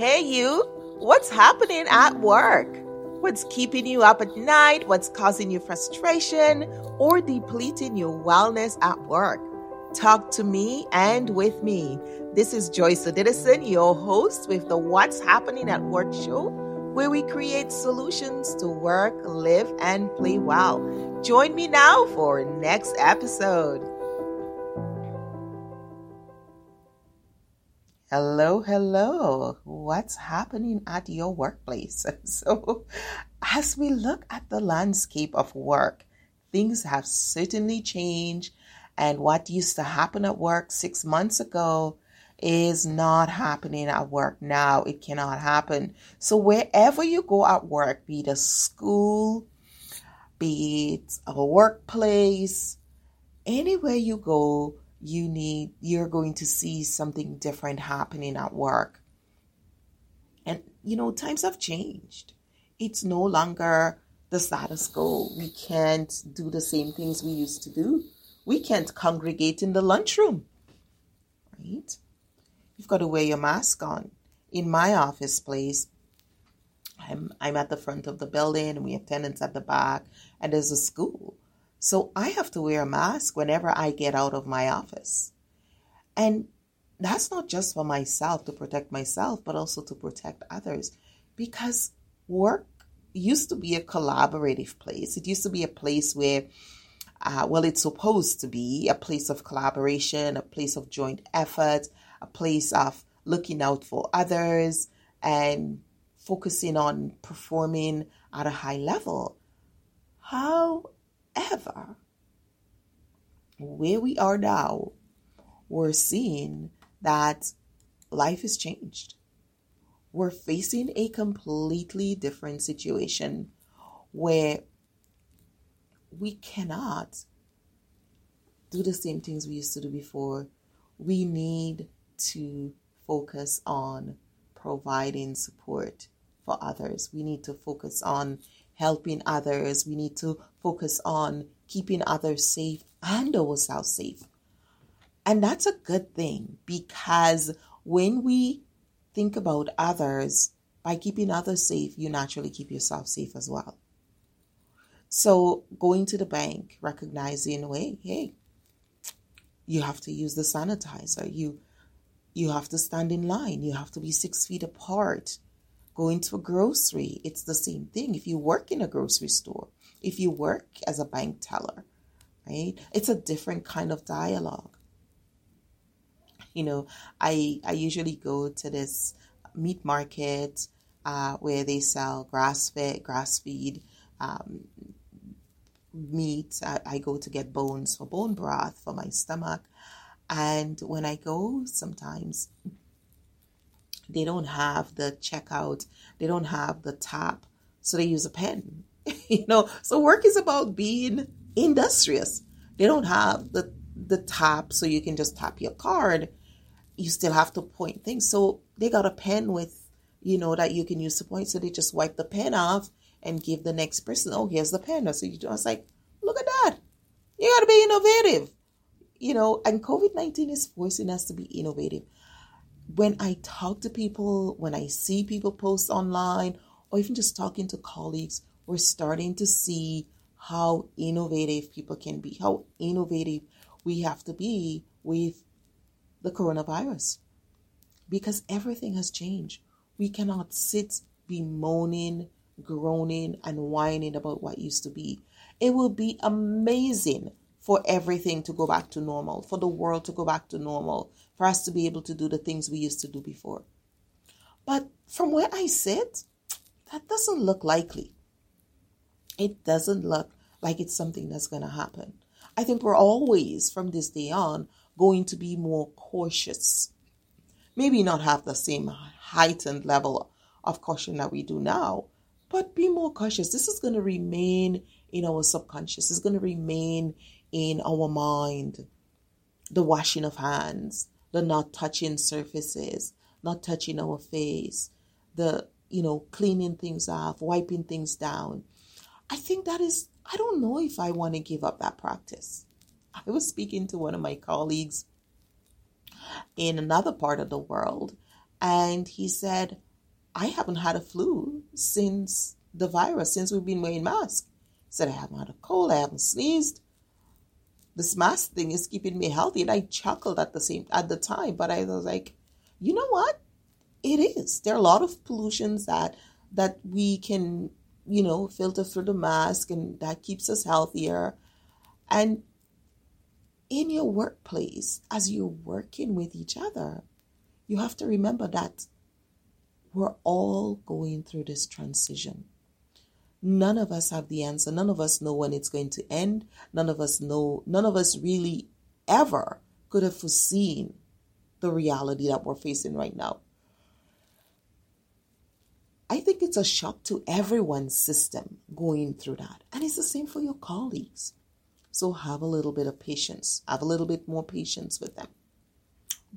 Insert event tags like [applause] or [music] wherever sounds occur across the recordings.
Hey, you, what's happening at work? What's keeping you up at night? What's causing you frustration or depleting your wellness at work? Talk to me and with me. This is Joyce Odidison, your host with the What's Happening at Work show, where we create solutions to work, live, and play well. Join me now for next episode. Hello, hello. What's happening at your workplace? [laughs] So, as we look at the landscape of work, things have certainly changed. And what used to happen at work six months ago is not happening at work now. It cannot happen. So, wherever you go at work, be it a school, be it a workplace, anywhere you go, you need you're going to see something different happening at work. And you know times have changed. It's no longer the status quo. We can't do the same things we used to do. We can't congregate in the lunchroom right? You've got to wear your mask on. In my office place i'm i'm at the front of the building and we have tenants at the back and there's a school so I have to wear a mask whenever I get out of my office. And that's not just for myself to protect myself, but also to protect others. Because work used to be a collaborative place. It used to be a place where, uh, well, it's supposed to be a place of collaboration, a place of joint effort, a place of looking out for others and focusing on performing at a high level. How However, where we are now, we're seeing that life has changed. We're facing a completely different situation where we cannot do the same things we used to do before. We need to focus on providing support for others. We need to focus on helping others. We need to focus on keeping others safe and ourselves safe. And that's a good thing because when we think about others, by keeping others safe, you naturally keep yourself safe as well. So going to the bank, recognizing, hey, hey, you have to use the sanitizer. You you have to stand in line. You have to be six feet apart. Going to a grocery, it's the same thing. If you work in a grocery store, if you work as a bank teller, right? It's a different kind of dialogue. You know, I I usually go to this meat market uh, where they sell grass fed, grass feed um, meat. I, I go to get bones for bone broth for my stomach. And when I go, sometimes they don't have the checkout, they don't have the tap, so they use a pen. [laughs] you know, so work is about being industrious. They don't have the the tap, so you can just tap your card. You still have to point things. So they got a pen with, you know, that you can use to point. So they just wipe the pen off and give the next person, oh, here's the pen. So you was like, look at that. You gotta be innovative. You know, and COVID 19 is forcing us to be innovative when I talk to people, when I see people post online, or even just talking to colleagues, we're starting to see how innovative people can be, how innovative we have to be with the coronavirus. Because everything has changed. We cannot sit bemoaning, groaning, and whining about what used to be. It will be amazing for everything to go back to normal, for the world to go back to normal, for us to be able to do the things we used to do before. But from where I sit, that doesn't look likely. It doesn't look like it's something that's going to happen. I think we're always, from this day on, going to be more cautious. Maybe not have the same heightened level of caution that we do now, but be more cautious. This is going to remain in our subconscious, it's going to remain in our mind the washing of hands, the not touching surfaces, not touching our face, the, you know, cleaning things off, wiping things down. I think that is, I don't know if I want to give up that practice. I was speaking to one of my colleagues in another part of the world, and he said, I haven't had a flu since the virus, since we've been wearing masks. He said, I haven't had a cold, I haven't sneezed. This mask thing is keeping me healthy. And I chuckled at the same at the time, but I was like, you know what? It is. There are a lot of pollutions that that we can, you know, filter through the mask and that keeps us healthier. And in your workplace, as you're working with each other, you have to remember that we're all going through this transition. None of us have the answer. None of us know when it's going to end. None of us know, none of us really ever could have foreseen the reality that we're facing right now. I think it's a shock to everyone's system going through that. And it's the same for your colleagues. So have a little bit of patience. Have a little bit more patience with them.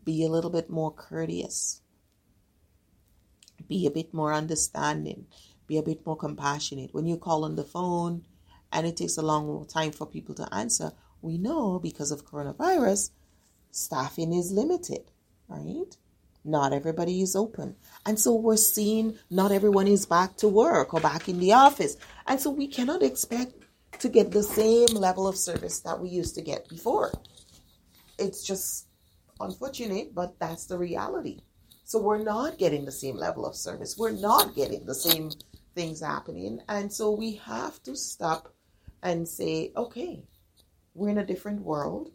Be a little bit more courteous be a bit more understanding, be a bit more compassionate. When you call on the phone and it takes a long time for people to answer, we know because of coronavirus, staffing is limited, right? Not everybody is open. And so we're seeing not everyone is back to work or back in the office. And so we cannot expect to get the same level of service that we used to get before. It's just unfortunate, but that's the reality. So we're not getting the same level of service. We're not getting the same things happening. And so we have to stop and say, okay, we're in a different world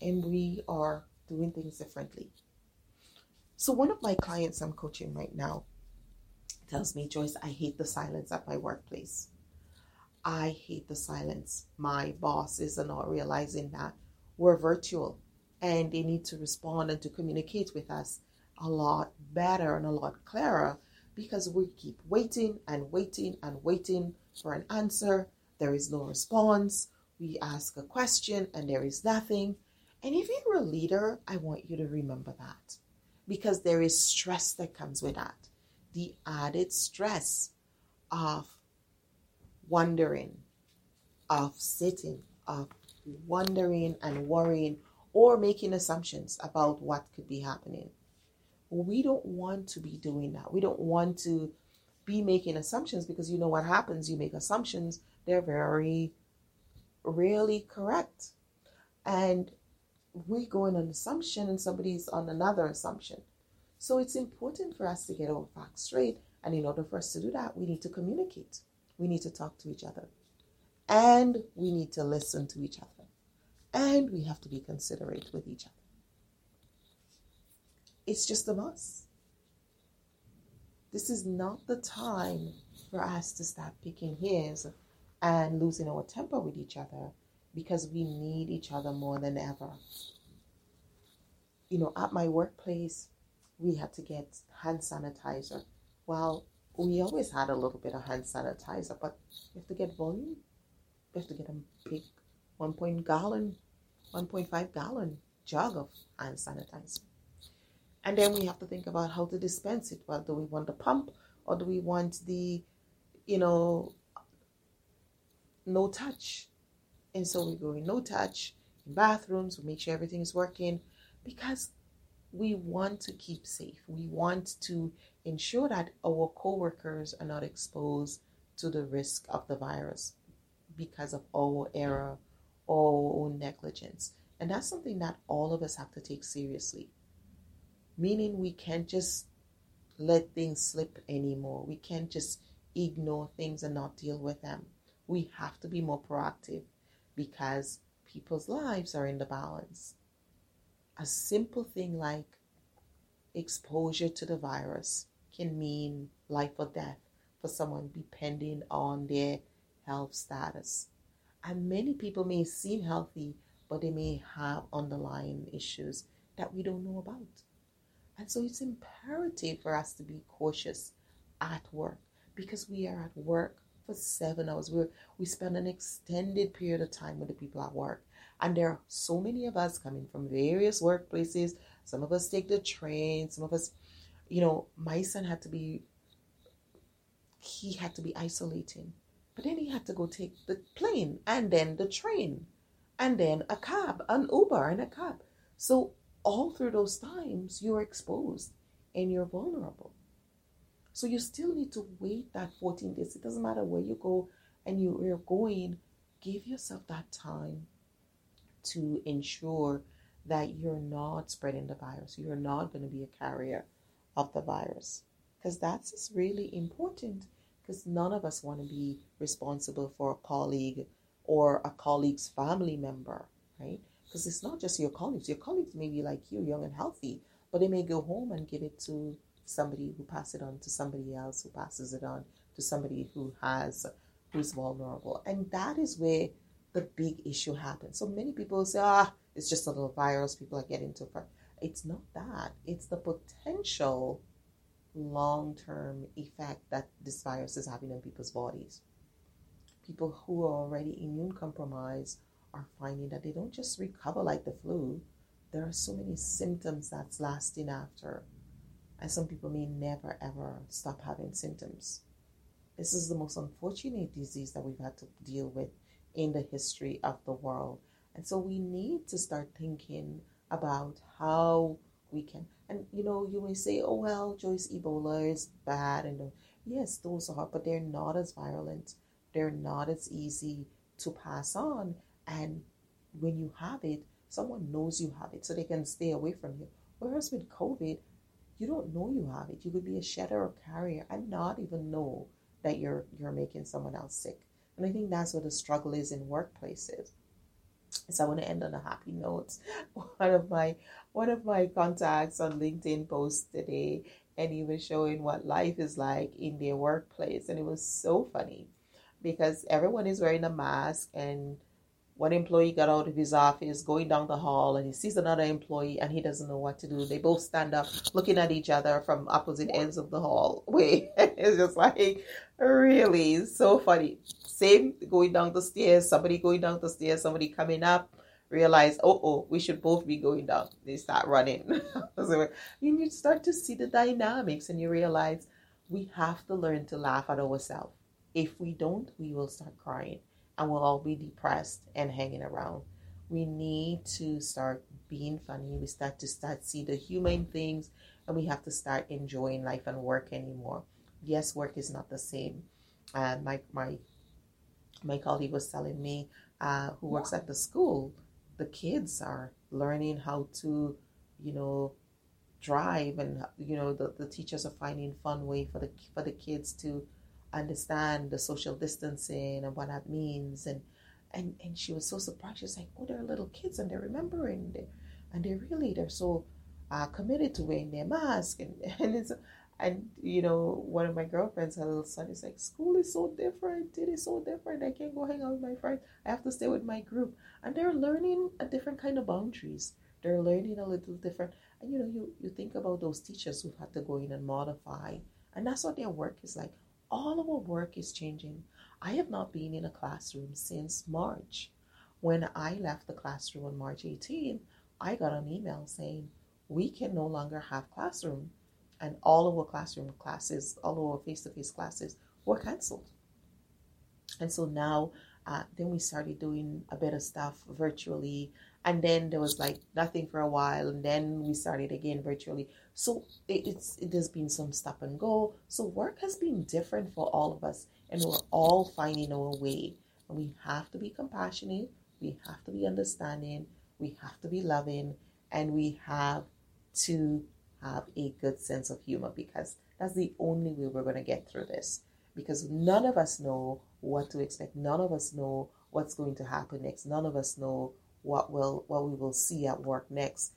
and we are doing things differently. So one of my clients I'm coaching right now tells me, Joyce, I hate the silence at my workplace. I hate the silence. My bosses are not realizing that we're virtual and they need to respond and to communicate with us a lot better and a lot clearer because we keep waiting and waiting and waiting for an answer. There is no response. We ask a question and there is nothing. And if you're a leader, I want you to remember that because there is stress that comes with that. The added stress of wondering, of sitting, of wondering and worrying or making assumptions about what could be happening. We don't want to be doing that. We don't want to be making assumptions because you know what happens. You make assumptions, they're very rarely correct. And we go in on an assumption and somebody's on another assumption. So it's important for us to get our facts straight. And in order for us to do that, we need to communicate. We need to talk to each other. And we need to listen to each other. And we have to be considerate with each other. It's just a must. This is not the time for us to start picking hairs and losing our temper with each other because we need each other more than ever. You know, at my workplace, we had to get hand sanitizer. Well, we always had a little bit of hand sanitizer, but you have to get volume. You have to get a big 1.5 gallon, 1.5 gallon jug of hand sanitizer. And then we have to think about how to dispense it. Well, do we want the pump or do we want the, you know, no touch? And so we go in no touch in bathrooms, we make sure everything is working because we want to keep safe. We want to ensure that our co-workers are not exposed to the risk of the virus because of our error or negligence. And that's something that all of us have to take seriously meaning we can't just let things slip anymore. We can't just ignore things and not deal with them. We have to be more proactive because people's lives are in the balance. A simple thing like exposure to the virus can mean life or death for someone depending on their health status. And many people may seem healthy, but they may have underlying issues that we don't know about. And so it's imperative for us to be cautious at work because we are at work for seven hours. we we spend an extended period of time with the people at work. And there are so many of us coming from various workplaces. Some of us take the train, some of us, you know, my son had to be, he had to be isolating. But then he had to go take the plane and then the train and then a cab, an Uber and a cab. So all through those times, you're exposed and you're vulnerable. So you still need to wait that 14 days. It doesn't matter where you go and you, you're going, give yourself that time to ensure that you're not spreading the virus. You're not going to be a carrier of the virus. Because that's really important because none of us want to be responsible for a colleague or a colleague's family member, right? Because it's not just your colleagues. Your colleagues may be like you, young and healthy, but they may go home and give it to somebody who passes it on to somebody else who passes it on to somebody who has who's vulnerable. And that is where the big issue happens. So many people say, ah, it's just a little virus, people are getting to it. It's not that. It's the potential long term effect that this virus is having on people's bodies. People who are already immune compromised are finding that they don't just recover like the flu, there are so many symptoms that's lasting after. And some people may never ever stop having symptoms. This is the most unfortunate disease that we've had to deal with in the history of the world. And so we need to start thinking about how we can. And you know, you may say, oh, well, Joyce, Ebola is bad. And yes, those are, but they're not as violent, they're not as easy to pass on. And when you have it, someone knows you have it so they can stay away from you. Whereas with COVID, you don't know you have it. You could be a shedder or carrier and not even know that you're you're making someone else sick. And I think that's what the struggle is in workplaces. So I want to end on a happy note. [laughs] One of my one of my contacts on LinkedIn posted today and he was showing what life is like in their workplace and it was so funny because everyone is wearing a mask and one employee got out of his office going down the hall and he sees another employee and he doesn't know what to do. They both stand up looking at each other from opposite ends of the hallway [laughs] it's just like really? So funny. Same going down the stairs somebody going down the stairs somebody coming up realize oh oh we should both be going down. They start running. [laughs] So you start to see the dynamics and you realize we have to learn to laugh at ourselves. If we don't we will start crying and we'll all be depressed and hanging around. We need to start being funny. We start to start see the human things and we have to start enjoying life and work anymore. Yes, work is not the same. And uh, my my my colleague was telling me uh, who works at the school, the kids are learning how to, you know, drive and you know the, the teachers are finding fun way for the for the kids to understand the social distancing and what that means. And and and she was so surprised. She's like oh they're little kids and they're remembering they, and they're really they're so uh, committed to wearing their mask. And [laughs] and it's and you know one of my girlfriends her little son is like school is so different. It is so different. I can't go hang out with my friends. I have to stay with my group. And they're learning a different kind of boundaries. They're learning a little different. And you know you you think about those teachers who've had to go in and modify. And that's what their work is like all of our work is changing. I have not been in a classroom since March. When I left the classroom on March 18, I got an email saying we can no longer have classroom and all of our classroom classes, all of our face-to-face classes were canceled. And so now, uh, then we started doing a bit of stuff virtually. And then there was like nothing for a while and then we started again virtually. So it, it's it has been some stop and go. So work has been different for all of us and we're all finding our way. And we have to be compassionate we have to be understanding we have to be loving and we have to have a good sense of humor because that's the only way we're going to get through this because none of us know what to expect none of us know what's going to happen next none of us know what will what we will see at work next.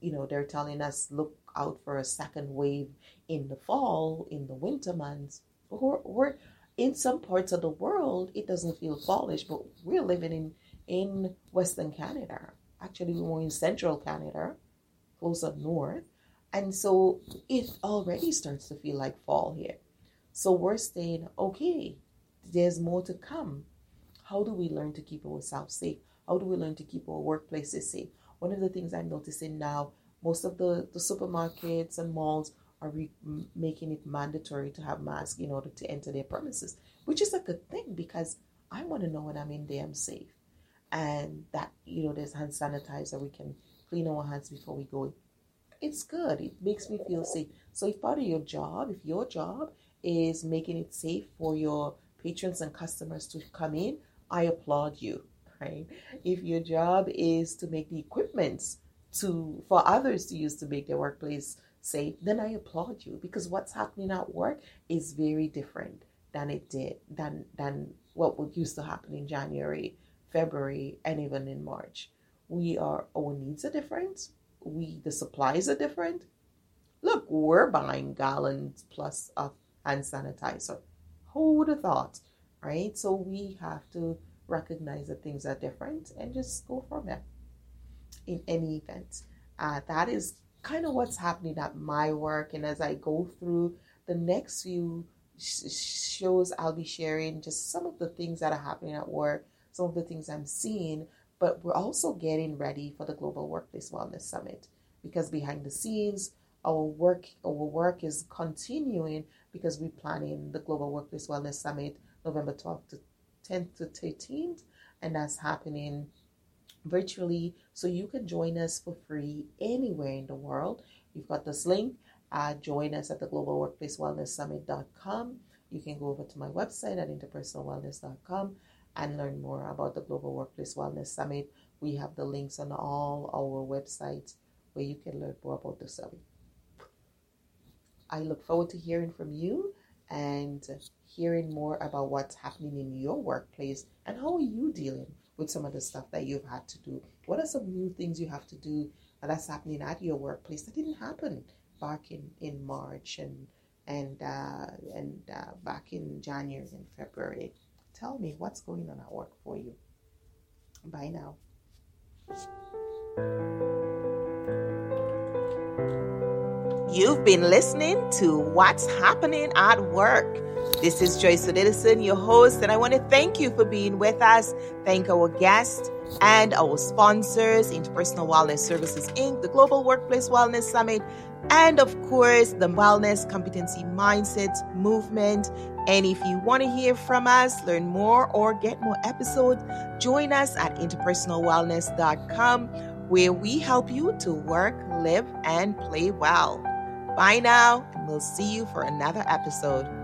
You know, they're telling us look out for a second wave in the fall, in the winter months. We're, we're in some parts of the world, it doesn't feel fallish, but we're living in in Western Canada. Actually, we're in Central Canada, close up north, and so it already starts to feel like fall here. So we're saying, okay, there's more to come. How do we learn to keep ourselves safe? How do we learn to keep our workplaces safe? One of the things I'm noticing now, most of the, the supermarkets and malls are re- making it mandatory to have masks in order to enter their premises, which is a good thing because I want to know when I'm in there I'm safe. And that, you know, there's hand sanitizer, we can clean our hands before we go it's good. It makes me feel safe. So if part of your job, if your job is making it safe for your patrons and customers to come in, I applaud you. Right? If your job is to make the equipments to for others to use to make their workplace safe, then I applaud you because what's happening at work is very different than it did than than what used to happen in January, February, and even in March. We are our needs are different. We the supplies are different. Look, we're buying gallons plus of hand sanitizer. Who would have thought? Right? So we have to recognize that things are different and just go from there in any event. Uh, that is kind of what's happening at my work. And as I go through the next few sh- shows, I'll be sharing just some of the things that are happening at work, some of the things I'm seeing. But we're also getting ready for the Global Workplace Wellness Summit because behind the scenes, our work our work is continuing because we're planning the Global Workplace Wellness Summit November 12th to 10th to 13th, and that's happening virtually. So you can join us for free anywhere in the world. You've got this link. Uh, join us at the Global Workplace Wellness Summit.com. You can go over to my website at interpersonalwellness.com and learn more about the Global Workplace Wellness Summit. We have the links on all our websites where you can learn more about the summit. I look forward to hearing from you and hearing more about what's happening in your workplace and how are you dealing with some of the stuff that you've had to do. What are some new things you have to do that's happening at your workplace that didn't happen back in, in March and and uh, and uh, back in January and February? Tell me what's going on at work for you. Bye now. You've been listening to What's Happening at Work. This is Joyce Odidison, your host, and I want to thank you for being with us. Thank our guests and our sponsors, Interpersonal Wellness Services Inc., the Global Workplace Wellness Summit, and of course, the Wellness Competency Mindset Movement. And if you want to hear from us, learn more, or get more episodes, join us at interpersonalwellness.com, where we help you to work, live, and play well. Bye now, and we'll see you for another episode.